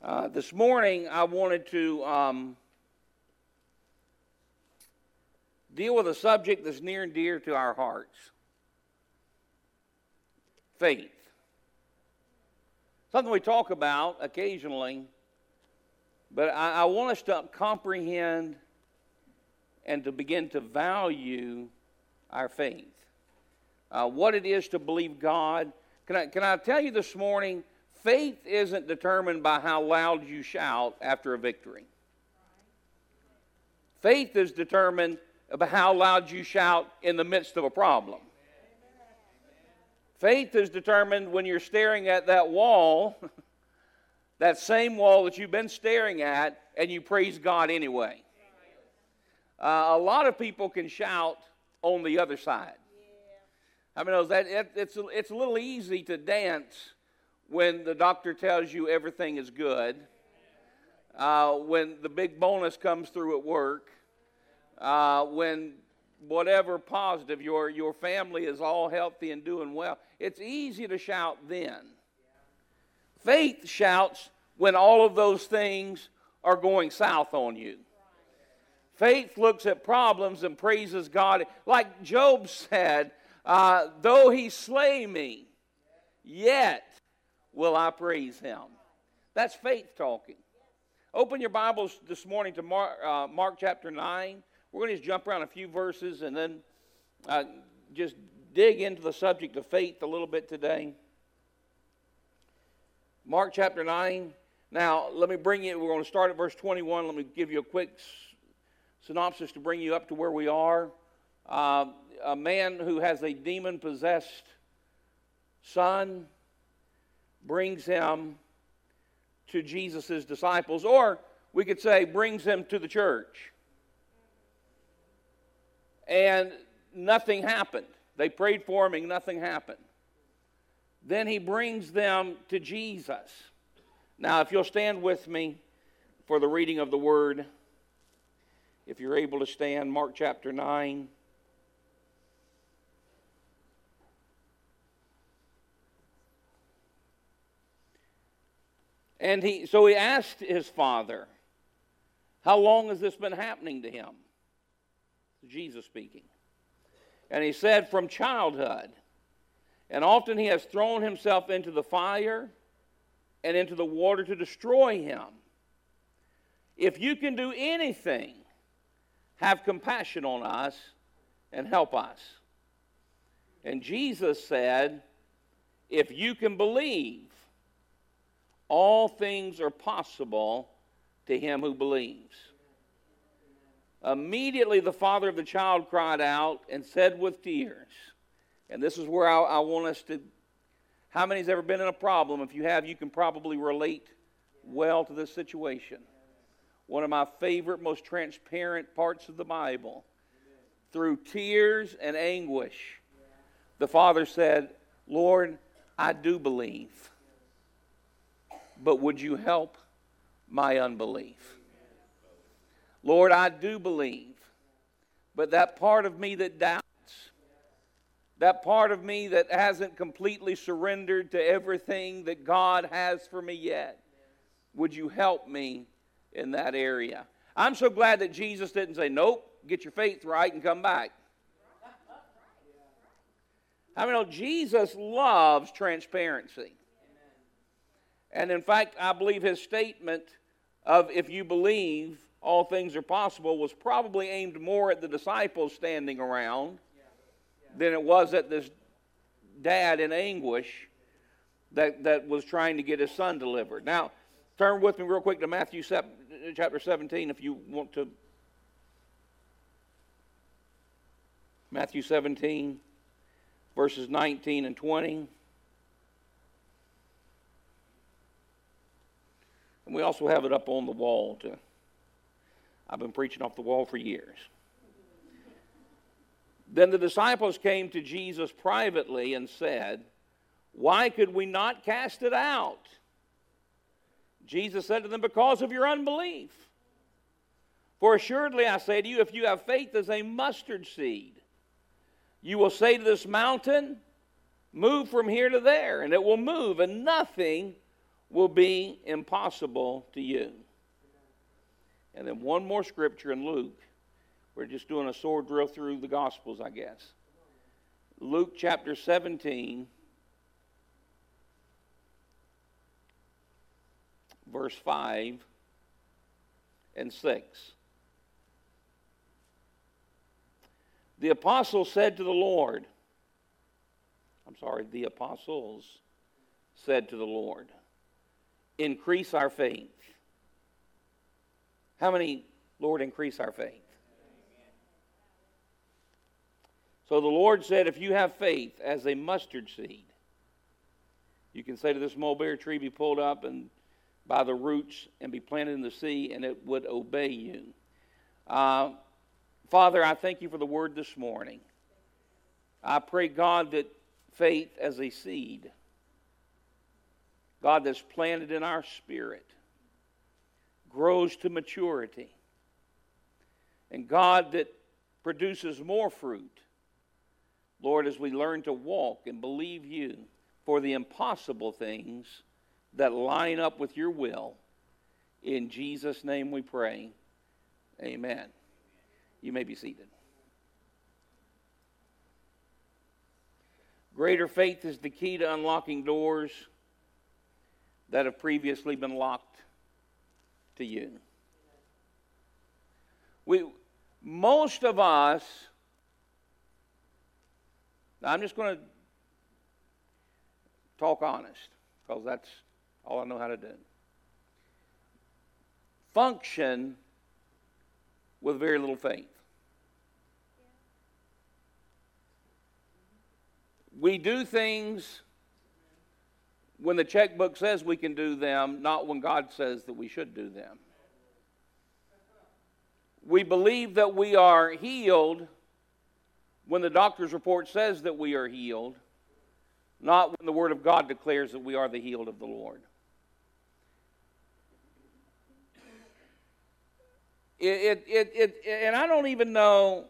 Uh, this morning, I wanted to um, deal with a subject that's near and dear to our hearts faith. Something we talk about occasionally, but I, I want us to comprehend and to begin to value our faith. Uh, what it is to believe God. Can I, can I tell you this morning? Faith isn't determined by how loud you shout after a victory. Faith is determined by how loud you shout in the midst of a problem. Faith is determined when you're staring at that wall, that same wall that you've been staring at, and you praise God anyway. Uh, a lot of people can shout on the other side. I mean, that it, it's, it's a little easy to dance when the doctor tells you everything is good, uh, when the big bonus comes through at work, uh, when whatever positive, your, your family is all healthy and doing well. It's easy to shout then. Faith shouts when all of those things are going south on you. Faith looks at problems and praises God. Like Job said, uh, though he slay me, yet will I praise him. That's faith talking. Open your Bibles this morning to Mark, uh, Mark chapter 9. We're going to just jump around a few verses and then uh, just dig into the subject of faith a little bit today. Mark chapter 9. Now, let me bring you, we're going to start at verse 21. Let me give you a quick synopsis to bring you up to where we are. Uh, a man who has a demon possessed son brings him to Jesus' disciples, or we could say brings him to the church. And nothing happened. They prayed for him and nothing happened. Then he brings them to Jesus. Now, if you'll stand with me for the reading of the word, if you're able to stand, Mark chapter 9. And he, so he asked his father, How long has this been happening to him? Jesus speaking. And he said, From childhood. And often he has thrown himself into the fire and into the water to destroy him. If you can do anything, have compassion on us and help us. And Jesus said, If you can believe, all things are possible to him who believes. Immediately the father of the child cried out and said with tears, and this is where I, I want us to. How many's ever been in a problem? If you have, you can probably relate well to this situation. One of my favorite, most transparent parts of the Bible. Through tears and anguish, the father said, Lord, I do believe but would you help my unbelief? Lord, I do believe, but that part of me that doubts, that part of me that hasn't completely surrendered to everything that God has for me yet, would you help me in that area? I'm so glad that Jesus didn't say, Nope, get your faith right and come back. I mean, Jesus loves transparency. And in fact, I believe his statement of if you believe all things are possible was probably aimed more at the disciples standing around than it was at this dad in anguish that, that was trying to get his son delivered. Now, turn with me real quick to Matthew 7, chapter 17 if you want to. Matthew 17, verses 19 and 20. And we also have it up on the wall. To, I've been preaching off the wall for years. Then the disciples came to Jesus privately and said, Why could we not cast it out? Jesus said to them, Because of your unbelief. For assuredly I say to you, if you have faith as a mustard seed, you will say to this mountain, Move from here to there, and it will move, and nothing will be impossible to you. And then one more scripture in Luke. We're just doing a sword drill through the Gospels, I guess. Luke chapter 17, verse 5 and 6. The apostle said to the Lord, I'm sorry, the apostles said to the Lord, increase our faith. How many, Lord, increase our faith? So the Lord said, if you have faith as a mustard seed, you can say to this mulberry tree, be pulled up and by the roots and be planted in the sea, and it would obey you. Uh, Father, I thank you for the word this morning. I pray, God, that faith as a seed, God, that's planted in our spirit, grows to maturity. And God, that produces more fruit. Lord, as we learn to walk and believe you for the impossible things that line up with your will. In Jesus' name we pray. Amen. You may be seated. Greater faith is the key to unlocking doors that have previously been locked to you. We, most of us, I'm just going to talk honest because that's all I know how to do. Function with very little faith. We do things when the checkbook says we can do them, not when God says that we should do them. We believe that we are healed when the doctor's report says that we are healed, not when the Word of God declares that we are the healed of the Lord. It, it, it, it, and I don't even know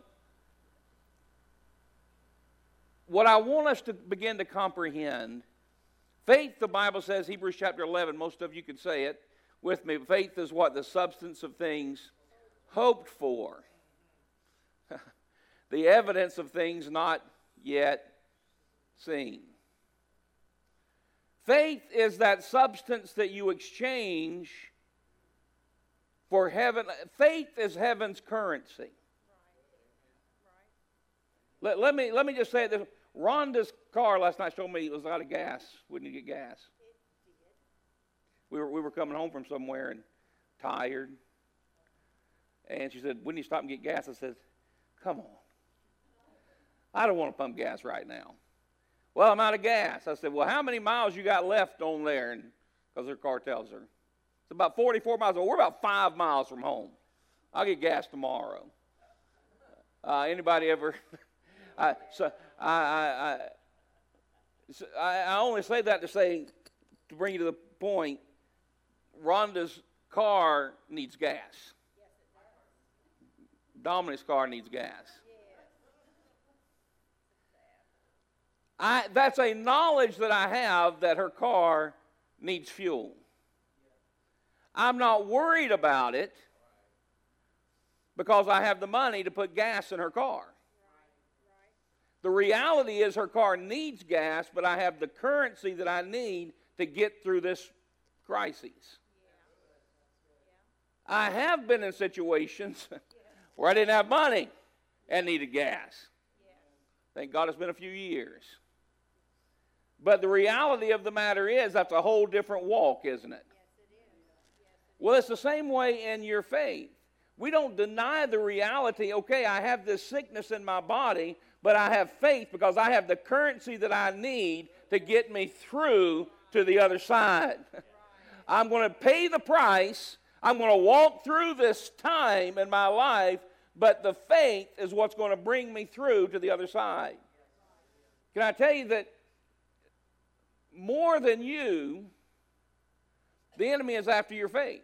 what I want us to begin to comprehend. Faith, the Bible says, Hebrews chapter 11, most of you can say it with me. Faith is what? The substance of things hoped for, the evidence of things not yet seen. Faith is that substance that you exchange for heaven. Faith is heaven's currency. Let, let, me, let me just say this. Rhonda's car last night showed me it was out of gas. Wouldn't you get gas? We were, we were coming home from somewhere and tired. And she said, Wouldn't you stop and get gas? I said, Come on. I don't want to pump gas right now. Well, I'm out of gas. I said, Well, how many miles you got left on there? And because her car tells her. It's about 44 miles. Well, we're about five miles from home. I'll get gas tomorrow. Uh, anybody ever? I, so I, I, I, I, only say that to say, to bring you to the point, Rhonda's car needs gas. Dominic's car needs gas. I, that's a knowledge that I have that her car needs fuel. I'm not worried about it because I have the money to put gas in her car. The reality is her car needs gas, but I have the currency that I need to get through this crisis. I have been in situations where I didn't have money and needed gas. Thank God it's been a few years. But the reality of the matter is that's a whole different walk, isn't it? Well, it's the same way in your faith. We don't deny the reality, okay, I have this sickness in my body, but I have faith because I have the currency that I need to get me through to the other side. I'm going to pay the price. I'm going to walk through this time in my life, but the faith is what's going to bring me through to the other side. Can I tell you that more than you, the enemy is after your faith.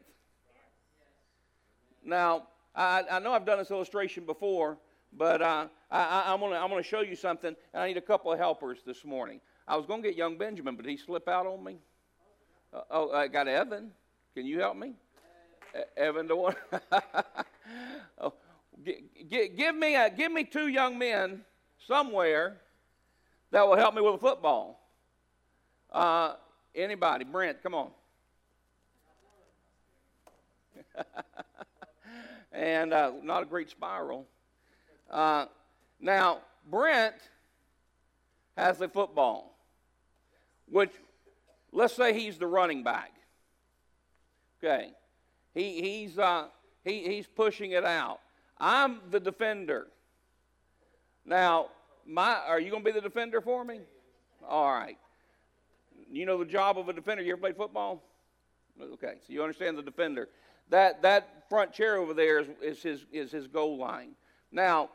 Now, I, I know I've done this illustration before, but uh, I, am going to show you something, and I need a couple of helpers this morning. I was going to get young Benjamin, but he slipped out on me. Uh, oh, I got Evan. Can you help me? Evan, the one. oh, give me a, give me two young men somewhere that will help me with a football. Uh, anybody? Brent, come on. and uh, not a great spiral. Uh, now, Brent has a football, which, let's say he's the running back. Okay. He, he's, uh, he, he's pushing it out. I'm the defender. Now, my, are you going to be the defender for me? All right. You know the job of a defender. You ever played football? Okay, so you understand the defender. That, that front chair over there is, is, his, is his goal line. Now,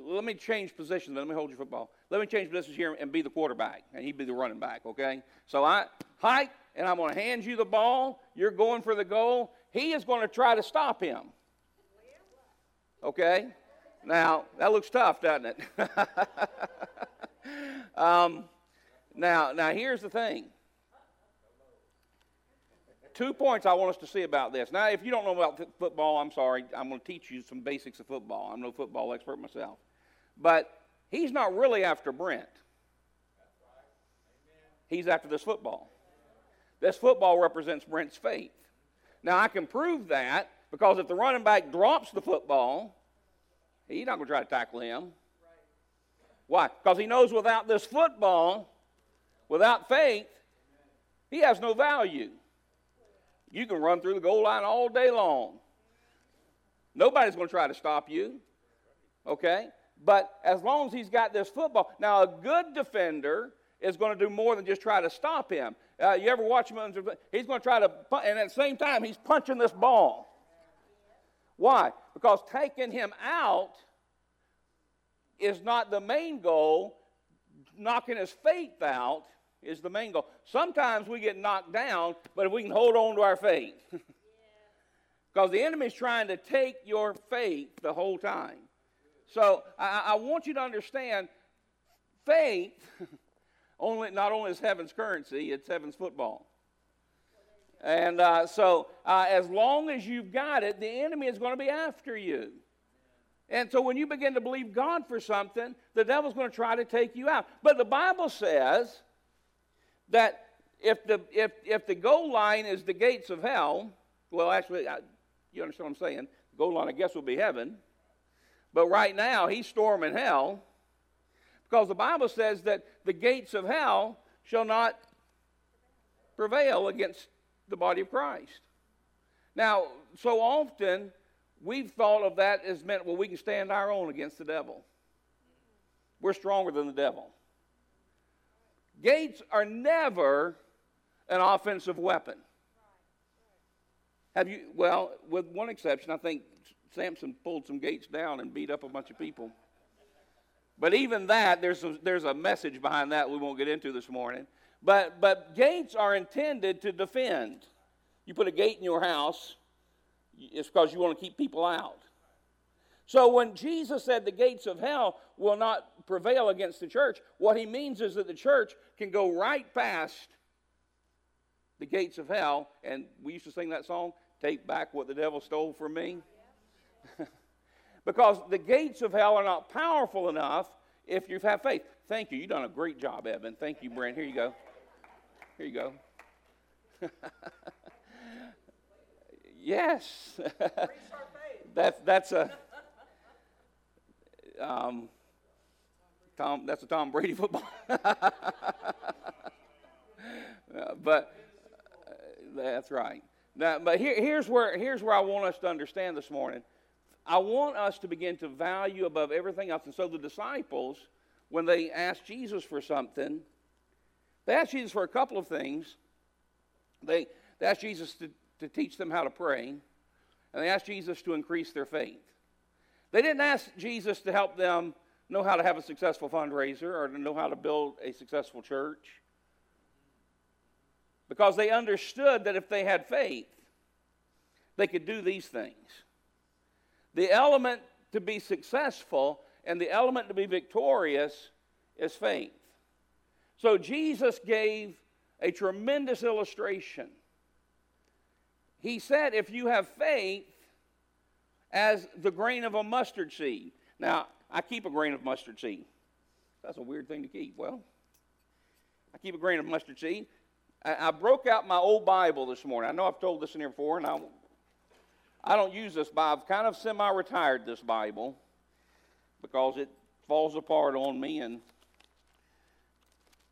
let me change positions. Let me hold your football. Let me change positions here and be the quarterback, and he'd be the running back, okay? So I hike, and I'm going to hand you the ball. You're going for the goal. He is going to try to stop him. Okay? Now, that looks tough, doesn't it? um, now, now, here's the thing. Two points I want us to see about this. Now, if you don't know about football, I'm sorry. I'm going to teach you some basics of football. I'm no football expert myself. But he's not really after Brent. He's after this football. This football represents Brent's faith. Now, I can prove that because if the running back drops the football, he's not going to try to tackle him. Why? Because he knows without this football, without faith, he has no value. You can run through the goal line all day long. Nobody's going to try to stop you. Okay? But as long as he's got this football, now a good defender is going to do more than just try to stop him. Uh, you ever watch him? He's going to try to, and at the same time, he's punching this ball. Why? Because taking him out is not the main goal. Knocking his faith out is the main goal. Sometimes we get knocked down, but if we can hold on to our faith. Because the enemy's trying to take your faith the whole time. So I, I want you to understand faith only not only is heaven's currency, it's heaven's football. And uh, so, uh, as long as you've got it, the enemy is going to be after you. And so, when you begin to believe God for something, the devil's going to try to take you out. But the Bible says that if the, if, if the goal line is the gates of hell, well, actually, I, you understand what I'm saying? The goal line, I guess, will be heaven. But right now, he's storming hell. Because the Bible says that the gates of hell shall not prevail against the body of Christ. Now, so often we've thought of that as meant, well, we can stand our own against the devil. We're stronger than the devil. Gates are never an offensive weapon. Have you, well, with one exception, I think Samson pulled some gates down and beat up a bunch of people. But even that, there's a, there's a message behind that we won't get into this morning. But, but gates are intended to defend. You put a gate in your house, it's because you want to keep people out. So when Jesus said the gates of hell will not prevail against the church, what he means is that the church can go right past the gates of hell. And we used to sing that song, Take Back What the Devil Stole from Me. because the gates of hell are not powerful enough if you have faith. Thank you. You've done a great job, Evan. Thank you, Brent. Here you go. Here you go. yes. that's that's a um, Tom. That's a Tom Brady football. but uh, that's right. Now, but here, here's where here's where I want us to understand this morning. I want us to begin to value above everything else. And so the disciples, when they asked Jesus for something, they asked Jesus for a couple of things. They, they asked Jesus to, to teach them how to pray, and they asked Jesus to increase their faith. They didn't ask Jesus to help them know how to have a successful fundraiser or to know how to build a successful church because they understood that if they had faith, they could do these things. The element to be successful and the element to be victorious is faith. So Jesus gave a tremendous illustration. He said, if you have faith as the grain of a mustard seed. Now, I keep a grain of mustard seed. That's a weird thing to keep. Well, I keep a grain of mustard seed. I, I broke out my old Bible this morning. I know I've told this in here before, and I, I don't use this Bible. I've kind of semi retired this Bible because it falls apart on me. And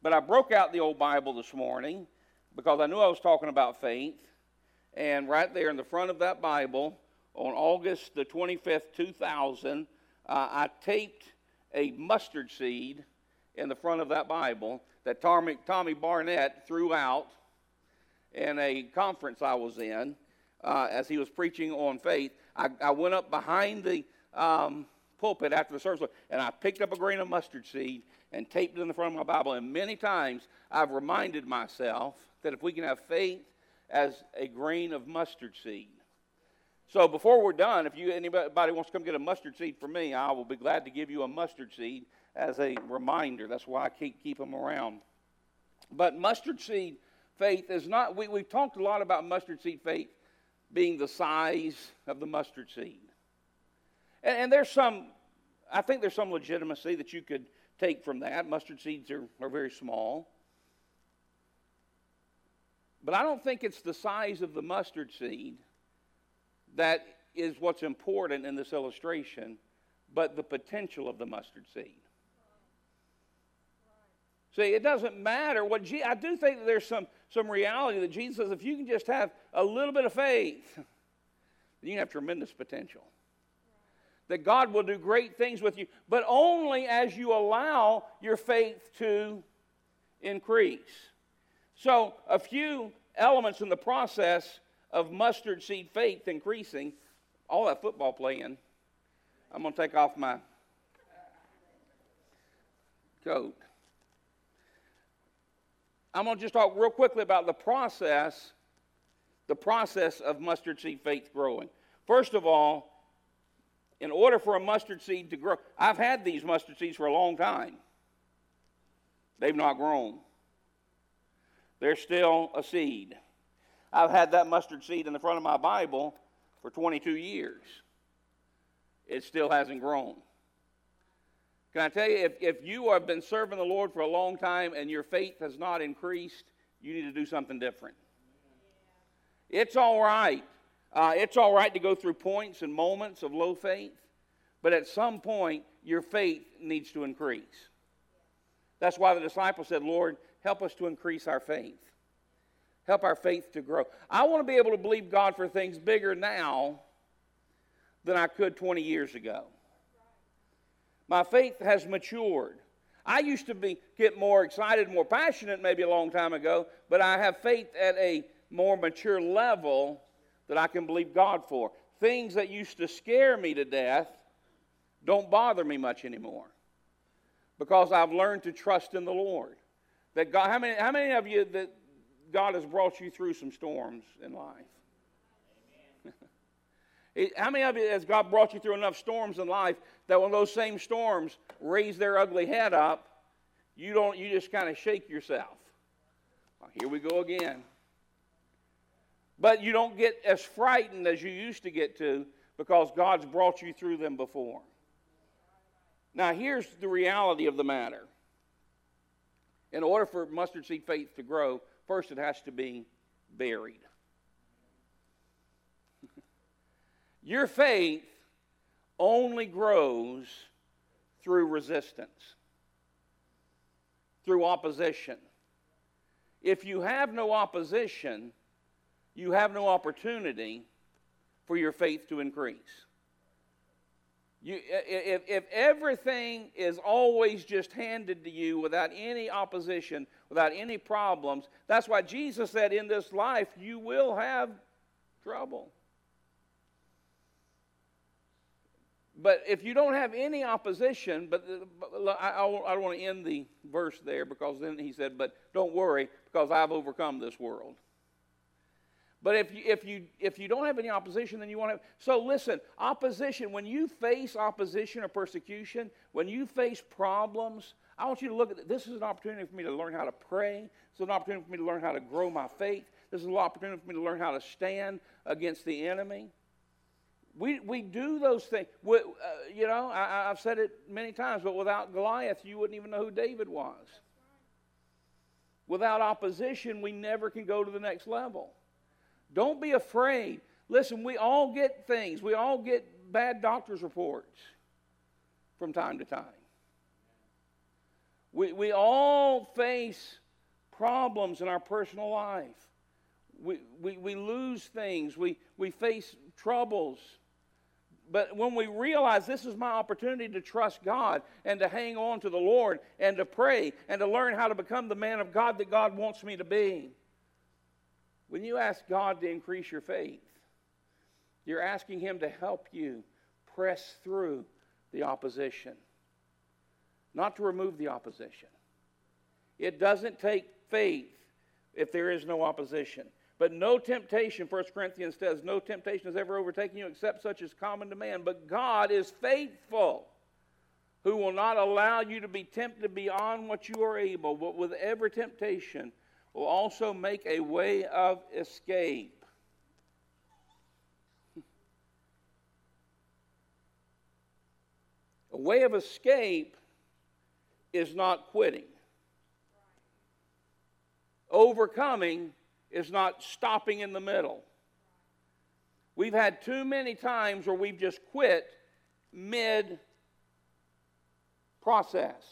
But I broke out the old Bible this morning because I knew I was talking about faith. And right there in the front of that Bible, on August the 25th, 2000, uh, I taped a mustard seed in the front of that Bible that Tommy, Tommy Barnett threw out in a conference I was in uh, as he was preaching on faith. I, I went up behind the um, pulpit after the service and I picked up a grain of mustard seed and taped it in the front of my Bible. And many times I've reminded myself that if we can have faith as a grain of mustard seed. So before we're done, if you anybody wants to come get a mustard seed from me, I will be glad to give you a mustard seed as a reminder. That's why I keep keep them around. But mustard seed faith is not. We we've talked a lot about mustard seed faith being the size of the mustard seed, and, and there's some. I think there's some legitimacy that you could take from that. Mustard seeds are, are very small. But I don't think it's the size of the mustard seed that is what's important in this illustration, but the potential of the mustard seed. See, it doesn't matter what Je- I do think that there's some, some reality that Jesus says if you can just have a little bit of faith, then you have tremendous potential. That God will do great things with you, but only as you allow your faith to increase. So, a few elements in the process of mustard seed faith increasing. All that football playing. I'm going to take off my coat. I'm going to just talk real quickly about the process, the process of mustard seed faith growing. First of all, in order for a mustard seed to grow, I've had these mustard seeds for a long time. They've not grown. They're still a seed. I've had that mustard seed in the front of my Bible for 22 years. It still hasn't grown. Can I tell you, if, if you have been serving the Lord for a long time and your faith has not increased, you need to do something different. It's all right. Uh, it's all right to go through points and moments of low faith, but at some point, your faith needs to increase. That's why the disciples said, Lord, help us to increase our faith. Help our faith to grow. I want to be able to believe God for things bigger now than I could 20 years ago. My faith has matured. I used to be get more excited, more passionate maybe a long time ago, but I have faith at a more mature level that I can believe God for. Things that used to scare me to death don't bother me much anymore because I've learned to trust in the Lord. That God, how many, how many of you that God has brought you through some storms in life? how many of you has God brought you through enough storms in life that when those same storms raise their ugly head up, you don't you just kind of shake yourself. Well, here we go again. But you don't get as frightened as you used to get to because God's brought you through them before. Now, here's the reality of the matter in order for mustard seed faith to grow, first it has to be buried. Your faith only grows through resistance, through opposition. If you have no opposition, you have no opportunity for your faith to increase. You, if, if everything is always just handed to you without any opposition, without any problems, that's why Jesus said, in this life, you will have trouble. But if you don't have any opposition, but, but I, I don't want to end the verse there because then he said, but don't worry because I've overcome this world. But if you, if you, if you don't have any opposition, then you won't have. So listen, opposition, when you face opposition or persecution, when you face problems, I want you to look at this is an opportunity for me to learn how to pray. This is an opportunity for me to learn how to grow my faith. This is an opportunity for me to learn how to stand against the enemy. We, we do those things. We, uh, you know, I, I've said it many times, but without Goliath, you wouldn't even know who David was. Without opposition, we never can go to the next level. Don't be afraid. Listen, we all get things, we all get bad doctor's reports from time to time. We, we all face problems in our personal life. We, we, we lose things, we, we face troubles. But when we realize this is my opportunity to trust God and to hang on to the Lord and to pray and to learn how to become the man of God that God wants me to be, when you ask God to increase your faith, you're asking Him to help you press through the opposition, not to remove the opposition. It doesn't take faith if there is no opposition. But no temptation, 1 Corinthians says, no temptation has ever overtaken you except such as common to man. But God is faithful, who will not allow you to be tempted beyond what you are able, but with every temptation will also make a way of escape. A way of escape is not quitting. Overcoming is not stopping in the middle. We've had too many times where we've just quit mid process.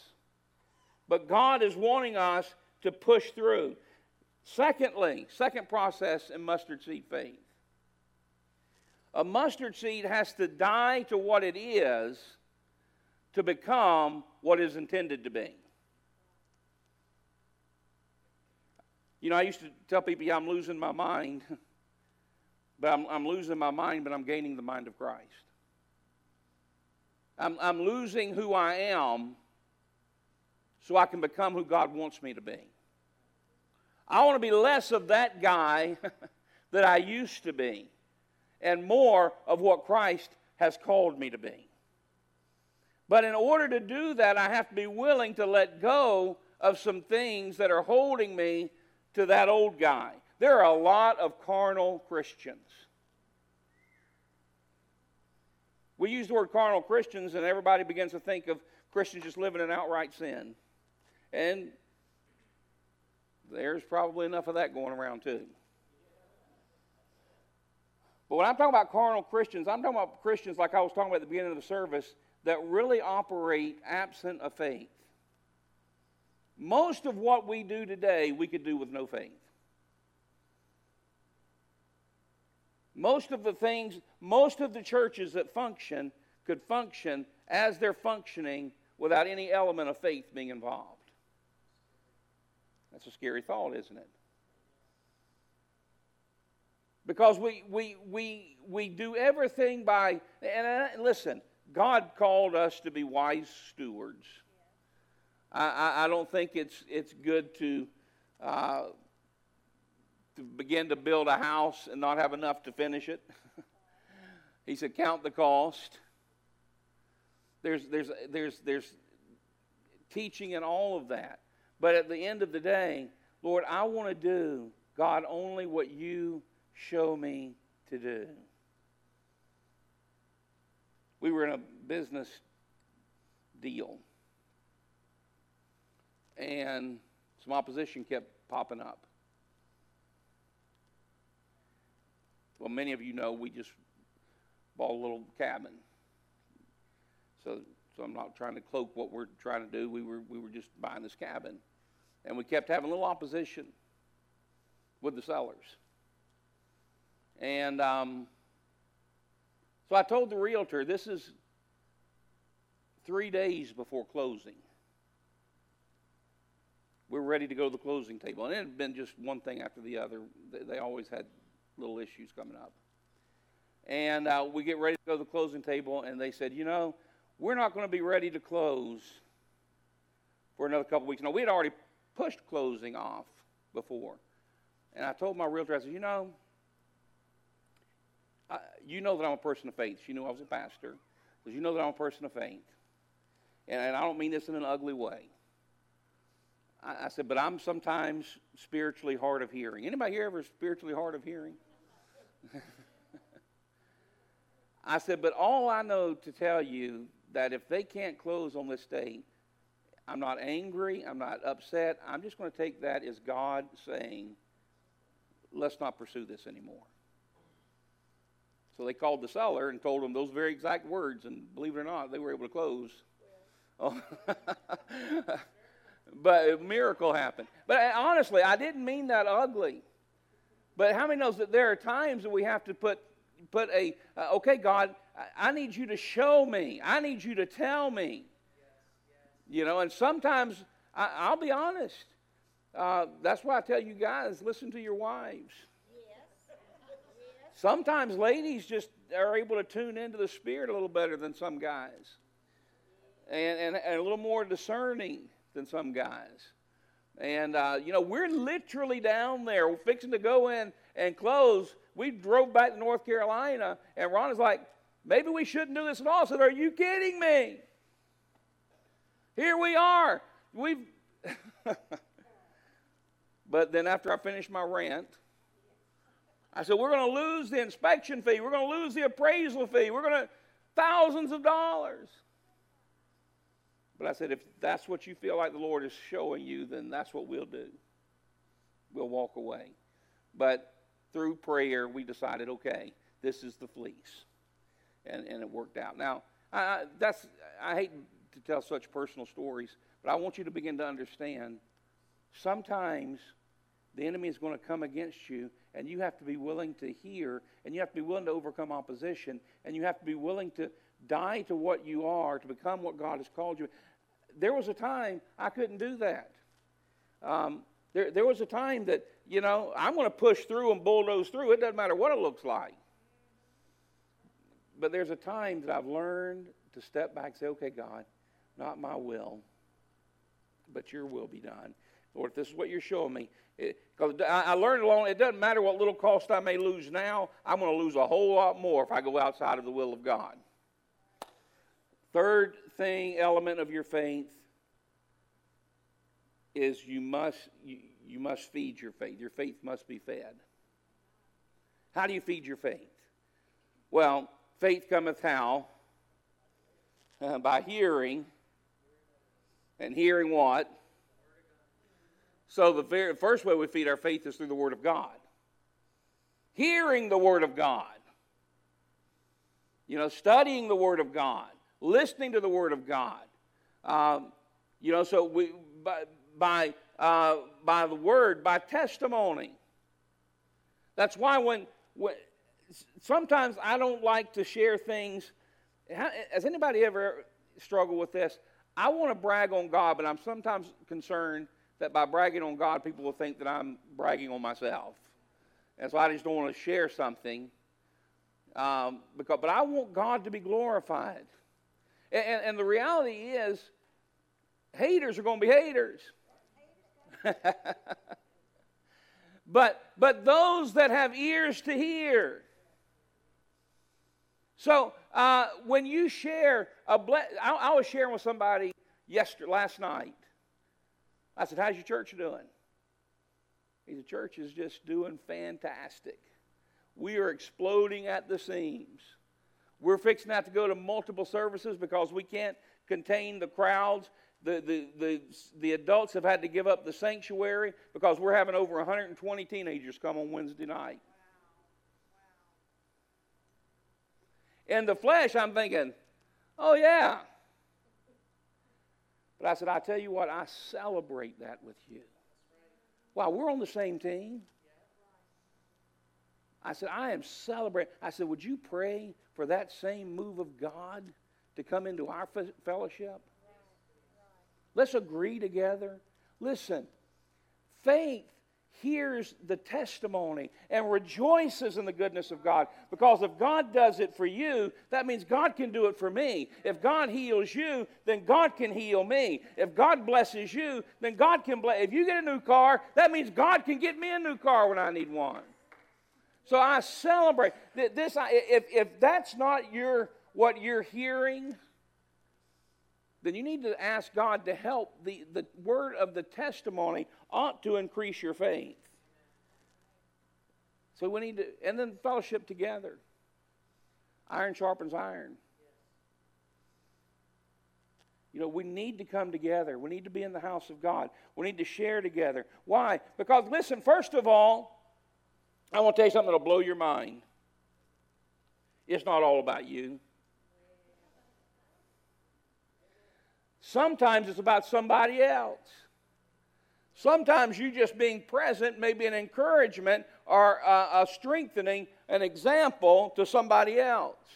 But God is wanting us to push through. Secondly, second process in mustard seed faith. A mustard seed has to die to what it is to become what is intended to be. You know, I used to tell people, yeah, I'm losing my mind, but I'm, I'm losing my mind, but I'm gaining the mind of Christ. I'm, I'm losing who I am so I can become who God wants me to be. I want to be less of that guy that I used to be and more of what Christ has called me to be. But in order to do that, I have to be willing to let go of some things that are holding me to that old guy. There are a lot of carnal Christians. We use the word carnal Christians, and everybody begins to think of Christians just living in outright sin. And there's probably enough of that going around too. But when I'm talking about carnal Christians, I'm talking about Christians like I was talking about at the beginning of the service that really operate absent of faith. Most of what we do today, we could do with no faith. Most of the things, most of the churches that function could function as they're functioning without any element of faith being involved. That's a scary thought, isn't it? Because we, we, we, we do everything by, and uh, listen, God called us to be wise stewards. I, I, I don't think it's, it's good to, uh, to begin to build a house and not have enough to finish it. he said, count the cost. There's, there's, there's, there's teaching in all of that. But at the end of the day, Lord, I want to do, God, only what you show me to do. We were in a business deal, and some opposition kept popping up. Well, many of you know we just bought a little cabin. So, so I'm not trying to cloak what we're trying to do. We were, we were just buying this cabin. And we kept having a little opposition with the sellers. And um, so I told the realtor, this is three days before closing. We were ready to go to the closing table. And it had been just one thing after the other. They always had little issues coming up. And uh, we get ready to go to the closing table, and they said, You know, we're not going to be ready to close for another couple weeks. Now, we had already pushed closing off before. And I told my realtor, I said, you know, you know that I'm a person of faith. She knew I was a pastor. Because you know that I'm a person of faith. And, and I don't mean this in an ugly way. I, I said, but I'm sometimes spiritually hard of hearing. Anybody here ever spiritually hard of hearing? I said, but all I know to tell you that if they can't close on this date, I'm not angry, I'm not upset. I'm just going to take that as God saying, let's not pursue this anymore. So they called the seller and told him those very exact words, and believe it or not, they were able to close. Oh. but a miracle happened. But uh, honestly, I didn't mean that ugly. But how many knows that there are times that we have to put put a uh, okay, God, I need you to show me. I need you to tell me. You know, and sometimes I, will be honest. Uh, that's why I tell you guys, listen to your wives. Sometimes ladies just are able to tune into the spirit a little better than some guys, and, and, and a little more discerning than some guys. And, uh, you know, we're literally down there we're fixing to go in and close. We drove back to North Carolina, and Ron is like, maybe we shouldn't do this at all. I said, Are you kidding me? Here we are. We've. but then after I finished my rant, I said, We're going to lose the inspection fee. We're going to lose the appraisal fee. We're going to, thousands of dollars. But I said, If that's what you feel like the Lord is showing you, then that's what we'll do. We'll walk away. But through prayer, we decided, okay, this is the fleece. And, and it worked out. Now, I, that's, I hate to tell such personal stories, but I want you to begin to understand sometimes the enemy is going to come against you and you have to be willing to hear, and you have to be willing to overcome opposition, and you have to be willing to die to what you are to become what God has called you. There was a time I couldn't do that. Um, there, there was a time that, you know, I'm going to push through and bulldoze through. It doesn't matter what it looks like. But there's a time that I've learned to step back and say, okay, God, not my will, but your will be done. Lord, if this is what you're showing me, because I learned along, it doesn't matter what little cost I may lose now, I'm going to lose a whole lot more if I go outside of the will of God. Third thing, element of your faith is you must, you, you must feed your faith. Your faith must be fed. How do you feed your faith? Well, faith cometh how? Uh, by hearing. And hearing what? So the very first way we feed our faith is through the Word of God. Hearing the Word of God. You know, studying the Word of God, listening to the Word of God. Um, you know, so we by by uh, by the Word, by testimony. That's why when, when sometimes I don't like to share things. Has anybody ever struggled with this? I want to brag on God, but I'm sometimes concerned that by bragging on God, people will think that I'm bragging on myself. And so I just don't want to share something. Um, because, but I want God to be glorified. And, and, and the reality is, haters are going to be haters. but, but those that have ears to hear. So uh, when you share a I, was sharing with somebody yesterday, last night, I said, How's your church doing? He said, Church is just doing fantastic. We are exploding at the seams. We're fixing have to go to multiple services because we can't contain the crowds. The, the, the, the adults have had to give up the sanctuary because we're having over 120 teenagers come on Wednesday night. In the flesh, I'm thinking, oh, yeah, but I said, I tell you what, I celebrate that with you. Wow, we're on the same team. I said, I am celebrating. I said, would you pray for that same move of God to come into our fellowship? Let's agree together. Listen, faith hears the testimony and rejoices in the goodness of God. Because if God does it for you, that means God can do it for me. If God heals you, then God can heal me. If God blesses you, then God can bless. If you get a new car, that means God can get me a new car when I need one. So I celebrate this. If if that's not your what you're hearing, then you need to ask God to help. The, the word of the testimony ought to increase your faith. So we need to, and then fellowship together. Iron sharpens iron. You know, we need to come together. We need to be in the house of God. We need to share together. Why? Because, listen, first of all, I want to tell you something that'll blow your mind. It's not all about you. Sometimes it's about somebody else. Sometimes you just being present may be an encouragement or a, a strengthening, an example to somebody else.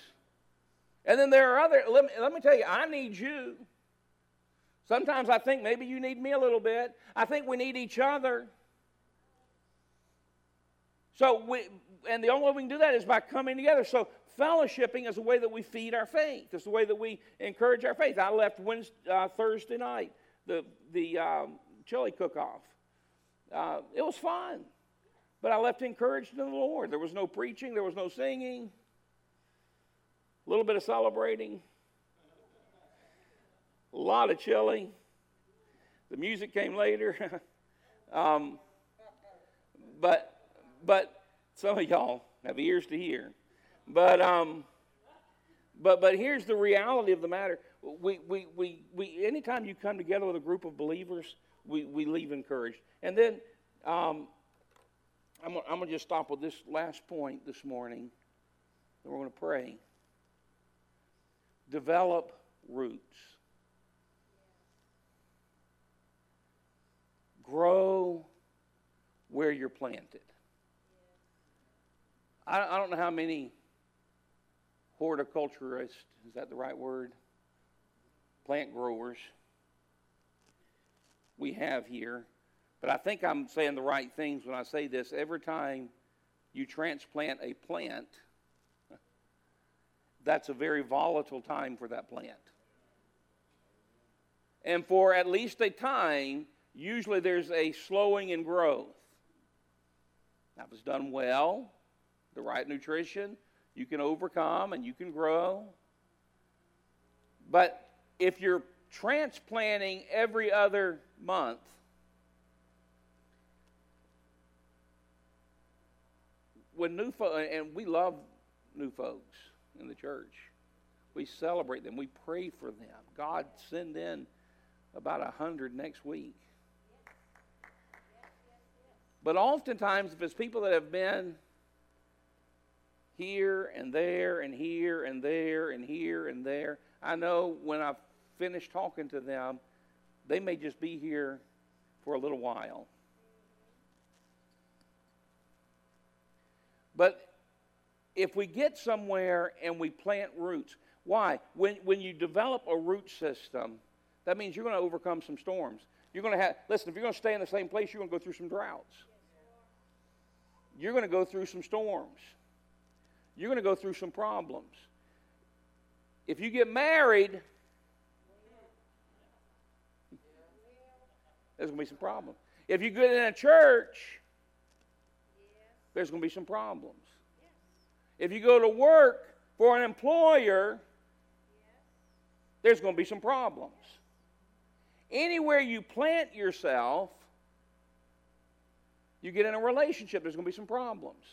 And then there are other, let me, let me tell you, I need you. Sometimes I think maybe you need me a little bit. I think we need each other. So we, and the only way we can do that is by coming together. So fellowshipping is a way that we feed our faith. It's the way that we encourage our faith. I left Wednesday, uh, Thursday night the the um, chili cook-off. Uh, it was fun, but I left encouraged in the Lord. There was no preaching. There was no singing. A little bit of celebrating. A lot of chili. The music came later. um, but but some of y'all have ears to hear. But um, but but here's the reality of the matter. We we we, we anytime you come together with a group of believers, we, we leave encouraged. And then um, I'm, I'm going to just stop with this last point this morning. And we're going to pray. Develop roots. Grow where you're planted. I, I don't know how many horticulturists, is that the right word? Plant growers we have here. But I think I'm saying the right things when I say this. Every time you transplant a plant, that's a very volatile time for that plant. And for at least a time, usually there's a slowing in growth. If it's done well, the right nutrition, you can overcome and you can grow. But if you're transplanting every other month, when new folks, and we love new folks in the church, we celebrate them, we pray for them. God send in about a hundred next week. But oftentimes, if it's people that have been here and there and here and there and here and there. I know when I finish talking to them, they may just be here for a little while. But if we get somewhere and we plant roots, why? When, when you develop a root system, that means you're going to overcome some storms. You're going to have, listen, if you're going to stay in the same place, you're going to go through some droughts. You're going to go through some storms you're going to go through some problems. If you get married, there's going to be some problems. If you get in a church, there's going to be some problems. If you go to work for an employer, there's going to be some problems. Anywhere you plant yourself, you get in a relationship, there's going to be some problems.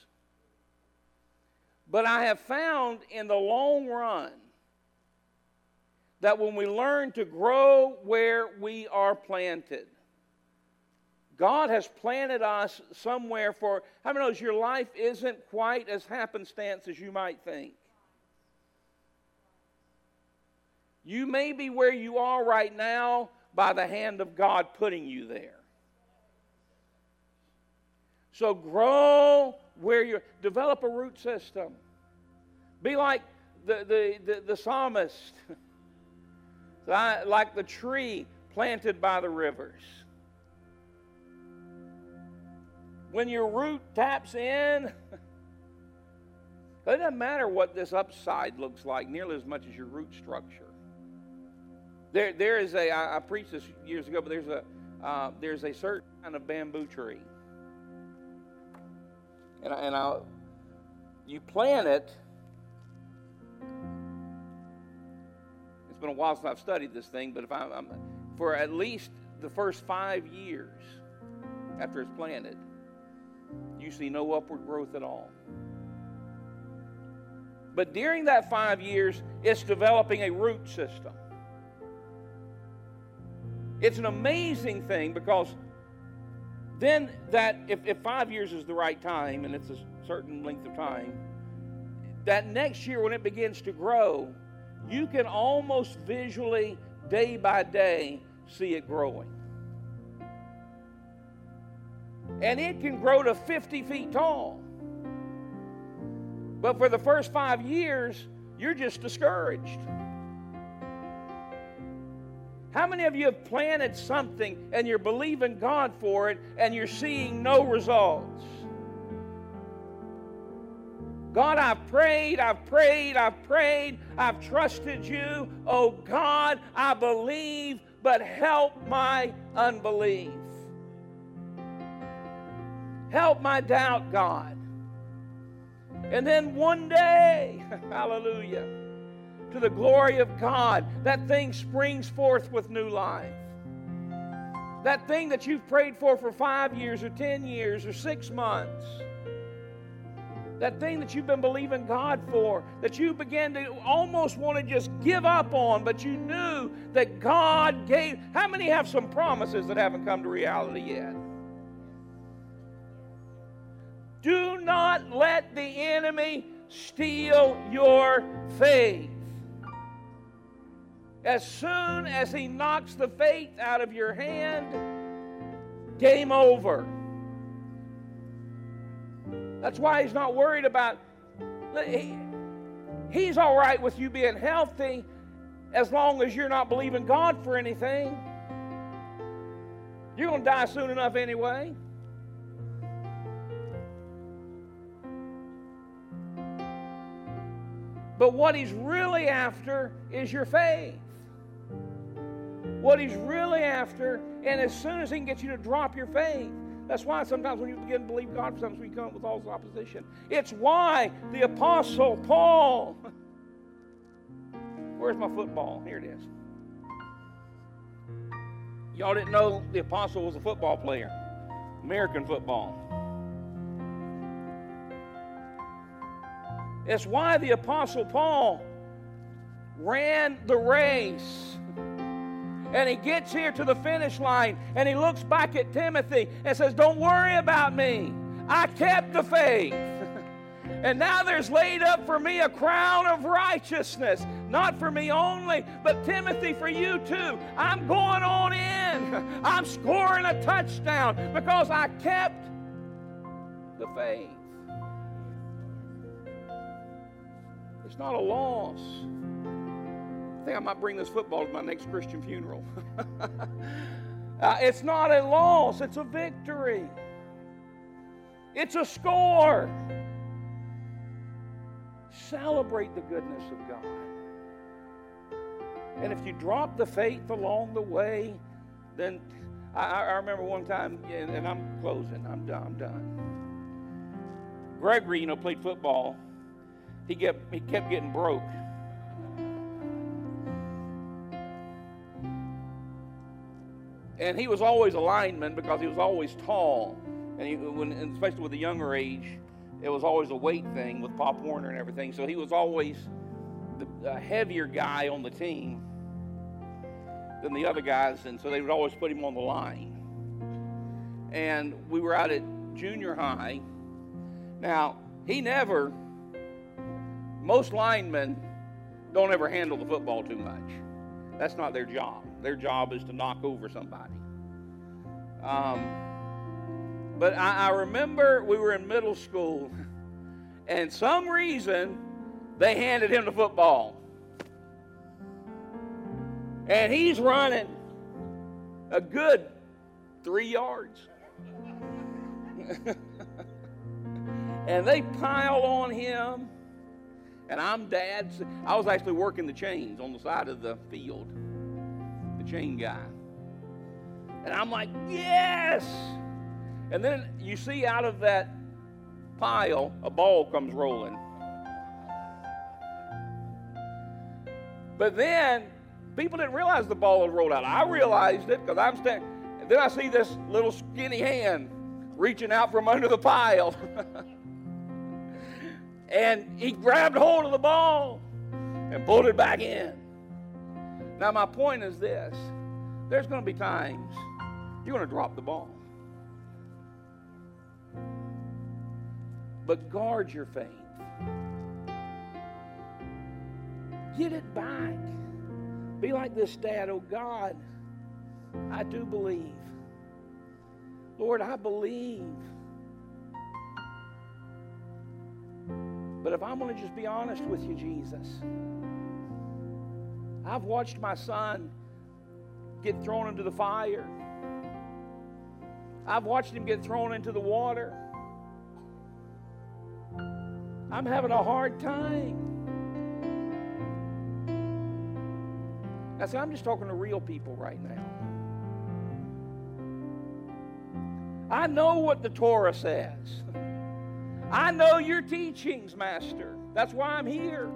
But I have found in the long run that when we learn to grow where we are planted, God has planted us somewhere for, how many knows your life isn't quite as happenstance as you might think? You may be where you are right now by the hand of God putting you there. So grow where you develop a root system. Be like the, the, the, the psalmist, like the tree planted by the rivers. When your root taps in, it doesn't matter what this upside looks like nearly as much as your root structure. There, there is a. I, I preached this years ago, but there's a, uh, there's a certain kind of bamboo tree, and I, and I you plant it. It's been a while since I've studied this thing, but if I'm, I'm for at least the first five years after it's planted, you see no upward growth at all. But during that five years, it's developing a root system. It's an amazing thing because then that if, if five years is the right time and it's a certain length of time, that next year when it begins to grow, you can almost visually, day by day, see it growing. And it can grow to 50 feet tall. But for the first five years, you're just discouraged. How many of you have planted something and you're believing God for it and you're seeing no results? God, I've prayed, I've prayed, I've prayed, I've trusted you. Oh God, I believe, but help my unbelief. Help my doubt, God. And then one day, hallelujah to the glory of God, that thing springs forth with new life. That thing that you've prayed for for five years or ten years or six months, that thing that you've been believing God for, that you began to almost want to just give up on, but you knew that God gave. How many have some promises that haven't come to reality yet? Do not let the enemy steal your faith. As soon as he knocks the faith out of your hand, game over. That's why he's not worried about. He, he's all right with you being healthy as long as you're not believing God for anything. You're going to die soon enough anyway. But what he's really after is your faith what he's really after, and as soon as he can get you to drop your faith, that's why sometimes when you begin to believe God sometimes we come with all this opposition. It's why the Apostle Paul. Where's my football? Here it is. Y'all didn't know the Apostle was a football player, American football. It's why the Apostle Paul ran the race and he gets here to the finish line and he looks back at Timothy and says, Don't worry about me. I kept the faith. and now there's laid up for me a crown of righteousness, not for me only, but Timothy, for you too. I'm going on in. I'm scoring a touchdown because I kept the faith. It's not a loss. I think I might bring this football to my next Christian funeral. uh, it's not a loss, it's a victory. It's a score. Celebrate the goodness of God. And if you drop the faith along the way, then I, I remember one time, and I'm closing, I'm done, I'm done. Gregory, you know, played football. He kept, he kept getting broke. And he was always a lineman because he was always tall. And, he, when, especially with the younger age, it was always a weight thing with Pop Warner and everything. So he was always the heavier guy on the team than the other guys. And so they would always put him on the line. And we were out at junior high. Now, he never, most linemen don't ever handle the football too much. That's not their job. Their job is to knock over somebody. Um, but I, I remember we were in middle school, and some reason they handed him the football. And he's running a good three yards. and they pile on him. And I'm dad's. I was actually working the chains on the side of the field the chain guy. And I'm like, yes! And then you see out of that pile, a ball comes rolling. But then people didn't realize the ball had rolled out. I realized it because I'm standing. Then I see this little skinny hand reaching out from under the pile. and he grabbed hold of the ball and pulled it back in. Now, my point is this there's going to be times you're going to drop the ball. But guard your faith. Get it back. Be like this dad. Oh God, I do believe. Lord, I believe. But if I'm going to just be honest with you, Jesus, I've watched my son get thrown into the fire. I've watched him get thrown into the water. I'm having a hard time. I said, I'm just talking to real people right now. I know what the Torah says. I know your teachings, Master. That's why I'm here.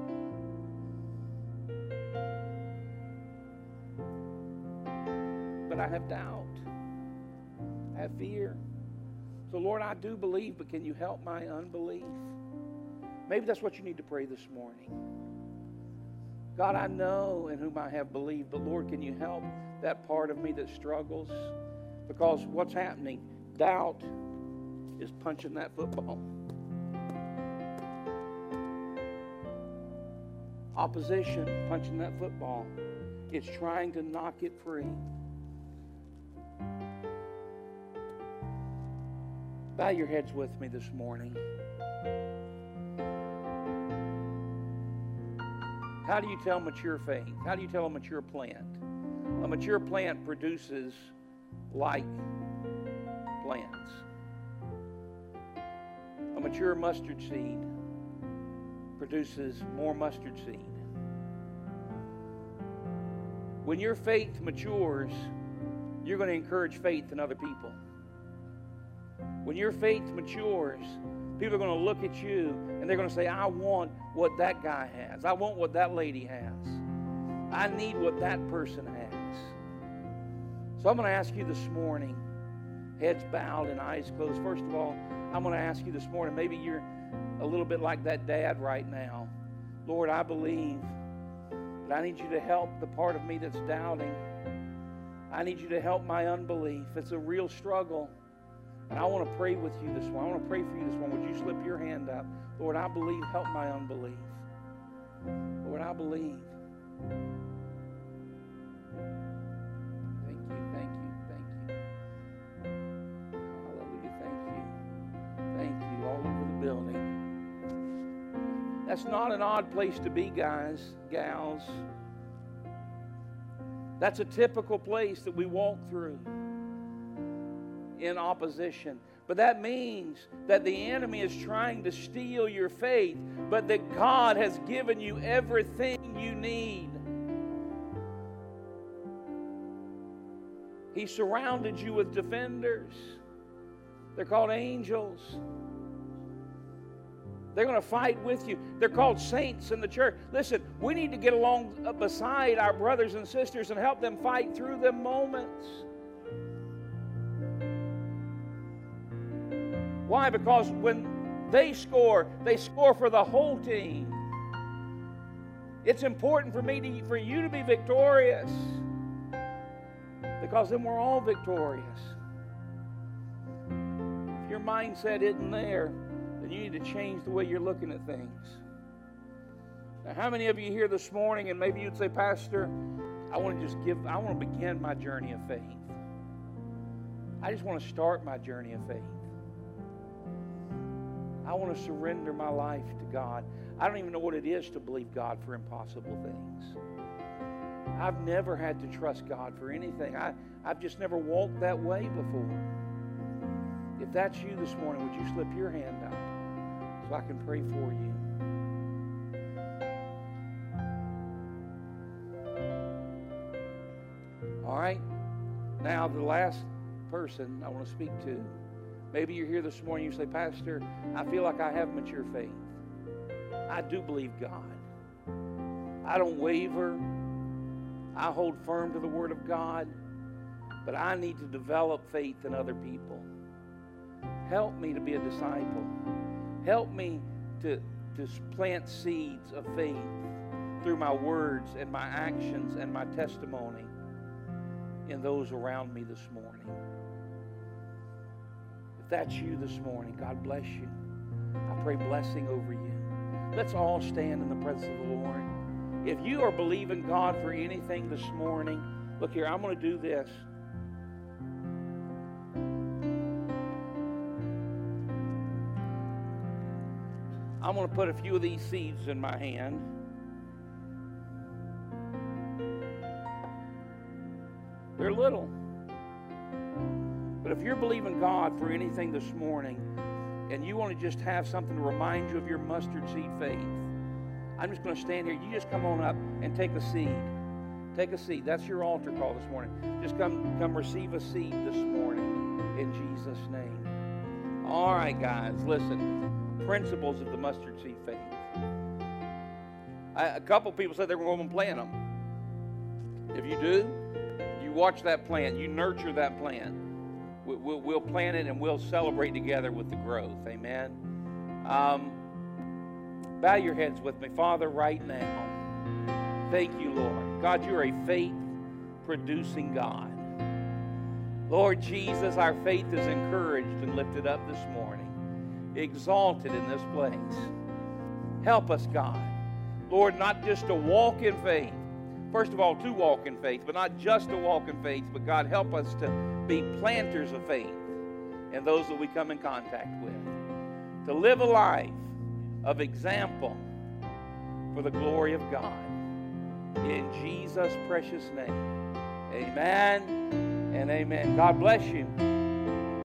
But I have doubt. I have fear. So, Lord, I do believe, but can you help my unbelief? Maybe that's what you need to pray this morning. God, I know in whom I have believed, but Lord, can you help that part of me that struggles? Because what's happening? Doubt is punching that football. Opposition punching that football. It's trying to knock it free. Bow your heads with me this morning. How do you tell mature faith? How do you tell a mature plant? A mature plant produces like plants. A mature mustard seed produces more mustard seed. When your faith matures, you're going to encourage faith in other people. When your faith matures, people are going to look at you and they're going to say, I want what that guy has. I want what that lady has. I need what that person has. So I'm going to ask you this morning, heads bowed and eyes closed. First of all, I'm going to ask you this morning, maybe you're a little bit like that dad right now. Lord, I believe, but I need you to help the part of me that's doubting. I need you to help my unbelief. It's a real struggle. And I want to pray with you this one. I want to pray for you this one. Would you slip your hand up? Lord, I believe. Help my unbelief. Lord, I believe. That's not an odd place to be, guys, gals. That's a typical place that we walk through in opposition. But that means that the enemy is trying to steal your faith, but that God has given you everything you need. He surrounded you with defenders. They're called angels. They're going to fight with you. They're called saints in the church. Listen, we need to get along uh, beside our brothers and sisters and help them fight through them moments. Why? Because when they score, they score for the whole team. It's important for me to, for you to be victorious because then we're all victorious. If your mindset isn't there, then you need to change the way you're looking at things. Now, how many of you here this morning, and maybe you'd say, Pastor, I want to just give, I want to begin my journey of faith. I just want to start my journey of faith. I want to surrender my life to God. I don't even know what it is to believe God for impossible things. I've never had to trust God for anything. I, I've just never walked that way before. If that's you this morning, would you slip your hand up so I can pray for you? All right. Now, the last person I want to speak to Maybe you're here this morning, you say, Pastor, I feel like I have mature faith. I do believe God. I don't waver. I hold firm to the Word of God. But I need to develop faith in other people. Help me to be a disciple. Help me to, to plant seeds of faith through my words and my actions and my testimony in those around me this morning. If that's you this morning, God bless you. I pray blessing over you. Let's all stand in the presence of the Lord. If you are believing God for anything this morning, look here, I'm going to do this. I'm going to put a few of these seeds in my hand. They're little. But if you're believing God for anything this morning and you want to just have something to remind you of your mustard seed faith, I'm just going to stand here. You just come on up and take a seed. Take a seed. That's your altar call this morning. Just come, come receive a seed this morning in Jesus' name. All right, guys, listen. Principles of the mustard seed faith. I, a couple people said they were going to plant them. If you do, you watch that plant, you nurture that plant. We'll, we'll plant it and we'll celebrate together with the growth. Amen. Um, bow your heads with me. Father, right now, thank you, Lord. God, you're a faith producing God. Lord Jesus, our faith is encouraged and lifted up this morning, exalted in this place. Help us, God. Lord, not just to walk in faith, first of all, to walk in faith, but not just to walk in faith, but God, help us to be planters of faith in those that we come in contact with. To live a life of example for the glory of God. In Jesus' precious name. Amen and amen. God bless you.